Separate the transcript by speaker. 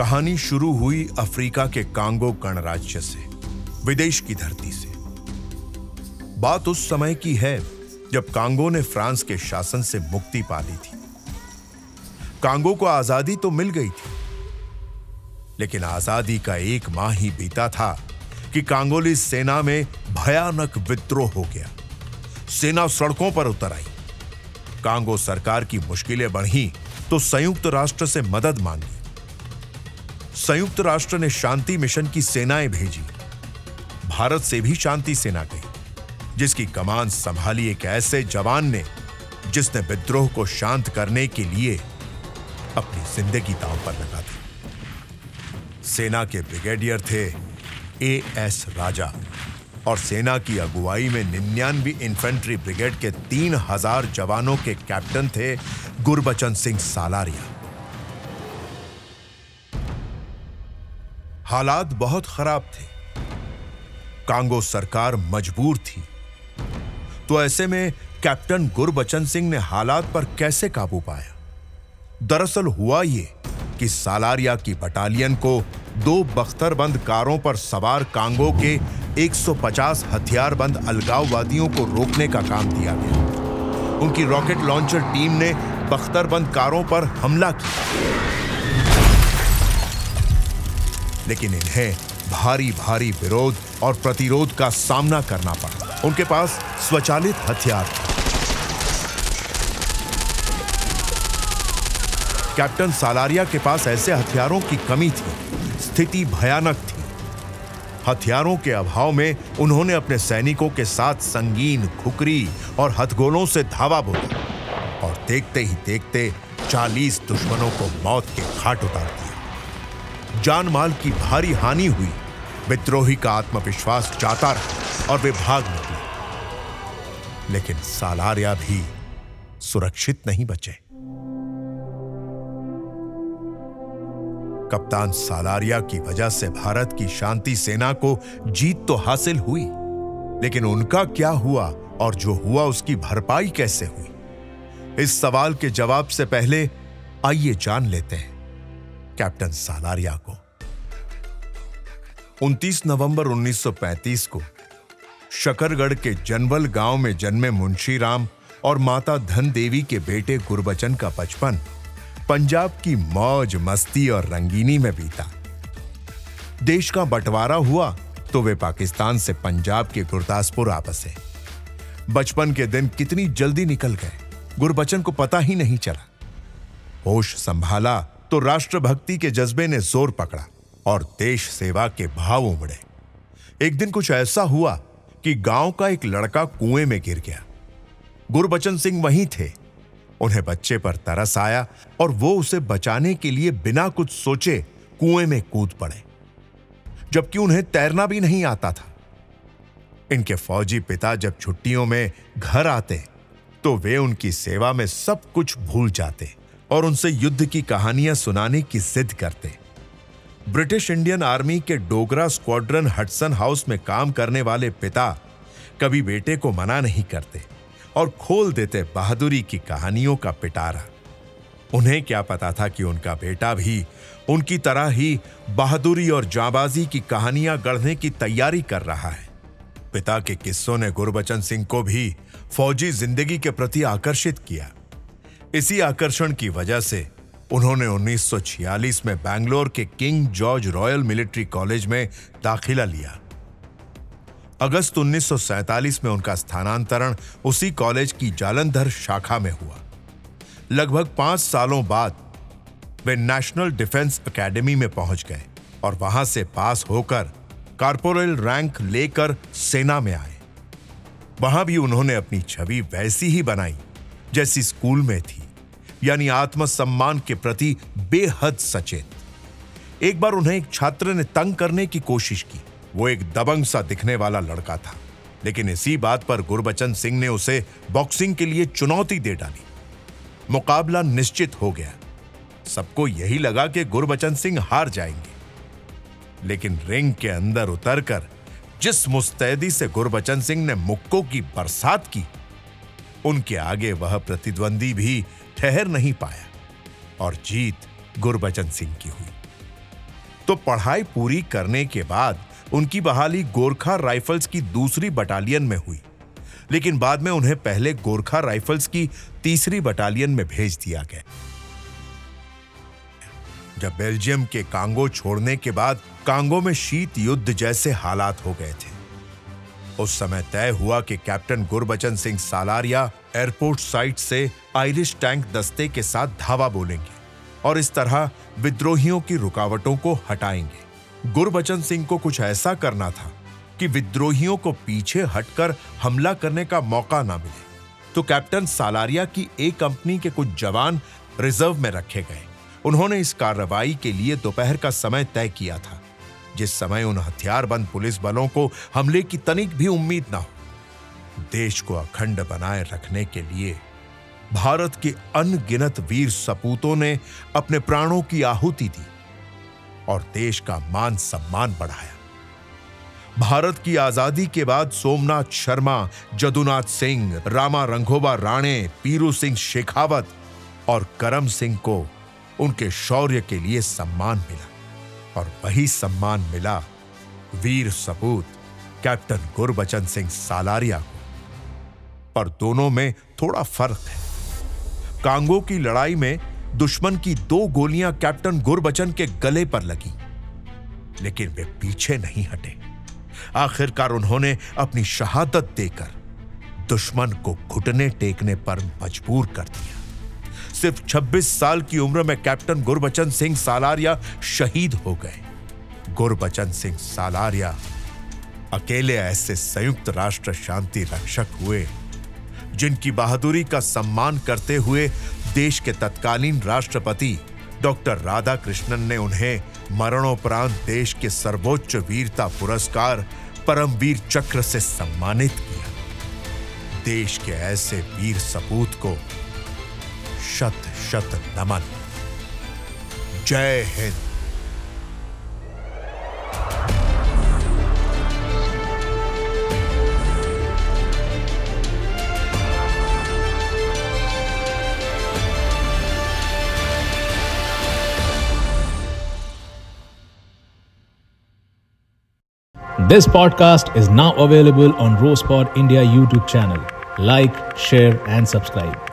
Speaker 1: कहानी शुरू हुई अफ्रीका के कांगो गणराज्य से, विदेश की धरती से। बात उस समय की है जब कांगो ने फ्रांस के शासन से मुक्ति पा ली थी। कांगो को आज़ादी तो मिल गई थी, लेकिन आज़ादी का एक माह ही बीता था कि कांगोली सेना में भयानक विद्रोह हो गया। सेना सड़कों पर उतर आई। कांगो सरकार की मुश्किलें बढ़ी तो संयुक्त राष्ट्र से मदद मांगी। संयुक्त राष्ट्र ने शांति मिशन की सेनाएँ भेजी। भारत से भी शांति सेना गई, जिसकी कमान संभाली एक ऐसे जवान ने, जिसने विद्रोह को शांत करने के लिए अपनी ज़िंदगी दांव पर लगा दी। सेना के ब्रिगेडियर थे ए एस राजा, और सेना की अगुवाई में निन्यानवी इन्फेंट्री ब्रिगेड के तीन हज़ार जवानों के कैप्टन थे गुरबचन सिंह सालारिया। हालात बहुत खराब थे। कांगो सरकार मजबूर थी। तो ऐसे में कैप्टन गुरबचन सिंह ने हालात पर कैसे काबू पाया? दरअसल हुआ ये कि सालारिया की बटालियन को दो बख्तरबंद कारों पर सवार कांगो के 150 हथियारबंद अलगाववादियों को रोकने का काम दिया गया। उनकी रॉकेट लॉन्चर टीम ने बख्तरबंद कारों पर हमला किया। लेकिन इन्हें भारी भारी विरोध और प्रतिरोध का सामना करना पड़ा। उनके पास स्वचालित हथियार थे। कैप्टन सालारिया के पास ऐसे हथियारों की कमी थी। स्थिति भयानक थी। हथियारों के अभाव में उन्होंने अपने सैनिकों के साथ संगीन, खुकरी और हथगोलों से धावा बोला और देखते ही देखते चालीस दुश्मनों को मौत के घाट उतार दिया जान माल की भारी हानि हुई। विद्रोही का आत्मविश्वास जाता रहा और वे भाग निकले। लेकिन सालारिया भी सुरक्षित नहीं बचे। कप्तान सालारिया की वजह से भारत की शांति सेना को जीत तो हासिल हुई, लेकिन उनका क्या हुआ और जो हुआ उसकी भरपाई कैसे हुई? इस सवाल के जवाब से पहले आइए जान लेते हैं। कैप्टन सालारिया को। 29 नवंबर 1935 को शकरगढ़ के जनवल गाँव में जन्मे मुंशी राम और माता धन देवी के बेटे गुरबचन का बचपन पंजाब की मौज, मस्ती और रंगीनी में बीता। देश का बंटवारा हुआ तो वे पाकिस्तान से पंजाब के गुरदासपुर आ बसे बचपन के दिन कितनी जल्दी निकल गए, गुरबचन को पता ही नहीं चला। होश संभाला तो राष्ट्रभक्ति के जज्बे ने ज़ोर पकड़ा और देश सेवा के भाव उमड़े एक दिन कुछ ऐसा हुआ कि गाँव का एक लड़का कुएँ में गिर गया। गुरबचन सिंह वहीं थे। उन्हें बच्चे पर तरस आया और वो उसे बचाने के लिए बिना कुछ सोचे कुएँ में कूद पड़े, जबकि उन्हें तैरना भी नहीं आता था। इनके फौजी पिता जब छुट्टियों में घर आते तो वे उनकी सेवा में सब कुछ भूल जाते। और उनसे युद्ध की कहानियाँ सुनाने की जिद करते। ब्रिटिश इंडियन आर्मी के डोगरा स्क्वाड्रन हटसन हाउस में काम करने वाले पिता कभी बेटे को मना नहीं करते और खोल देते बहादुरी की कहानियों का पिटारा। उन्हें क्या पता था कि उनका बेटा भी उनकी तरह ही बहादुरी और जाबाजी की कहानियाँ गढ़ने की तैयारी कर रहा है। पिता के किस्सों ने गुरबचन सिंह को भी फौजी ज़िंदगी के प्रति आकर्षित किया। इसी आकर्षण की वजह से उन्होंने 1946 में बैंगलोर के King George Royal Military College में दाखिला लिया। अगस्त 1947 में उनका स्थानांतरण उसी कॉलेज की जालंधर शाखा में हुआ। लगभग पाँच सालों बाद वे नेशनल डिफेंस एकेडमी में पहुँच गए और वहाँ से पास होकर कारपोरल रैंक लेकर सेना में आए। वहाँ भी उन्होंने अपनी छवि वैसी ही बनाई, जैसी स्कूल में थी। यानी आत्मसम्मान के प्रति बेहद सचेत। एक बार उन्हें एक छात्र ने तंग करने की कोशिश की। वो एक दबंग सा दिखने वाला लड़का था। लेकिन इसी बात पर गुरबचन सिंह ने उसे बॉक्सिंग के लिए चुनौती दे डाली। मुकाबला निश्चित हो गया। सबको यही लगा कि गुरबचन सिंह हार जाएँगे। लेकिन रिंग के अंदर उतरकर जिस मुस्तैदी से गुरबचन सिंह ने मुक्कों की बरसात की उनके आगे वह प्रतिद्वंदी भी ठहर नहीं पाया और जीत गुरबचन सिंह की हुई। तो पढ़ाई पूरी करने के बाद उनकी बहाली गोरखा राइफल्स की दूसरी बटालियन में हुई। लेकिन बाद में उन्हें पहले गोरखा राइफल्स की तीसरी बटालियन में भेज दिया गया। जब बेल्जियम के कांगो छोड़ने के बाद कांगो में शीत युद्ध जैसे हालात हो गए थे। उस समय तय हुआ कि captain Gurbachan Singh Salaria airport site से आयरिश टैंक दस्ते के साथ धावा बोलेंगे और इस तरह विद्रोहियों की रुकावटों को हटाएँगे। गुरबचन सिंह को कुछ ऐसा करना था कि विद्रोहियों को पीछे हटकर हमला करने का मौका ना मिले। तो कैप्टन सालारिया की एक कंपनी के कुछ जवान रिज़र्व में रखे गए। उन्होंने इस कार्रवाई के लिए दोपहर का समय तय किया था। जिस समय उन हथियारबंद पुलिस बलों को हमले की तनिक भी उम्मीद ना हो, देश को अखंड बनाए रखने के लिए भारत के अनगिनत वीर सपूतों ने अपने प्राणों की आहुति दी और देश का मान सम्मान बढ़ाया। भारत की आज़ादी के बाद सोमनाथ शर्मा, जदुनाथ सिंह, रामा रंघोबा राणे, पीरू सिंह शेखावत और करम सिंह को उनके शौर्य के लिए सम्मान मिला। और वही सम्मान मिला वीर सपूत, कैप्टन गुरबचन सिंह सालारिया को। पर दोनों में थोड़ा फ़र्क है। कांगो की लड़ाई में दुश्मन की दो गोलियाँ कैप्टन गुरबचन के गले पर लगी, लेकिन वे पीछे नहीं हटे। आखिरकार उन्होंने अपनी शहादत देकर दुश्मन को घुटने टेकने पर मजबूर कर दिया। सिर्फ़ 26 साल की उम्र में कैप्टन गुरबचन सिंह सालारिया शहीद हो गए। गुरबचन सिंह सालारिया अकेले ऐसे संयुक्त राष्ट्र शांति रक्षक हुए, जिनकी बहादुरी का सम्मान करते हुए देश के तत्कालीन राष्ट्रपति डॉक्टर राधा कृष्णन ने उन्हें मरणोपरांत देश के सर्वोच्च वीरता पुरस्कार परमवीर चक्र से सम्मानित किया। देश के ऐसे वीर सपूत को शत शत नमन जय Hind
Speaker 2: This podcast is now available on Rosepod India YouTube channel. Like, share, and subscribe.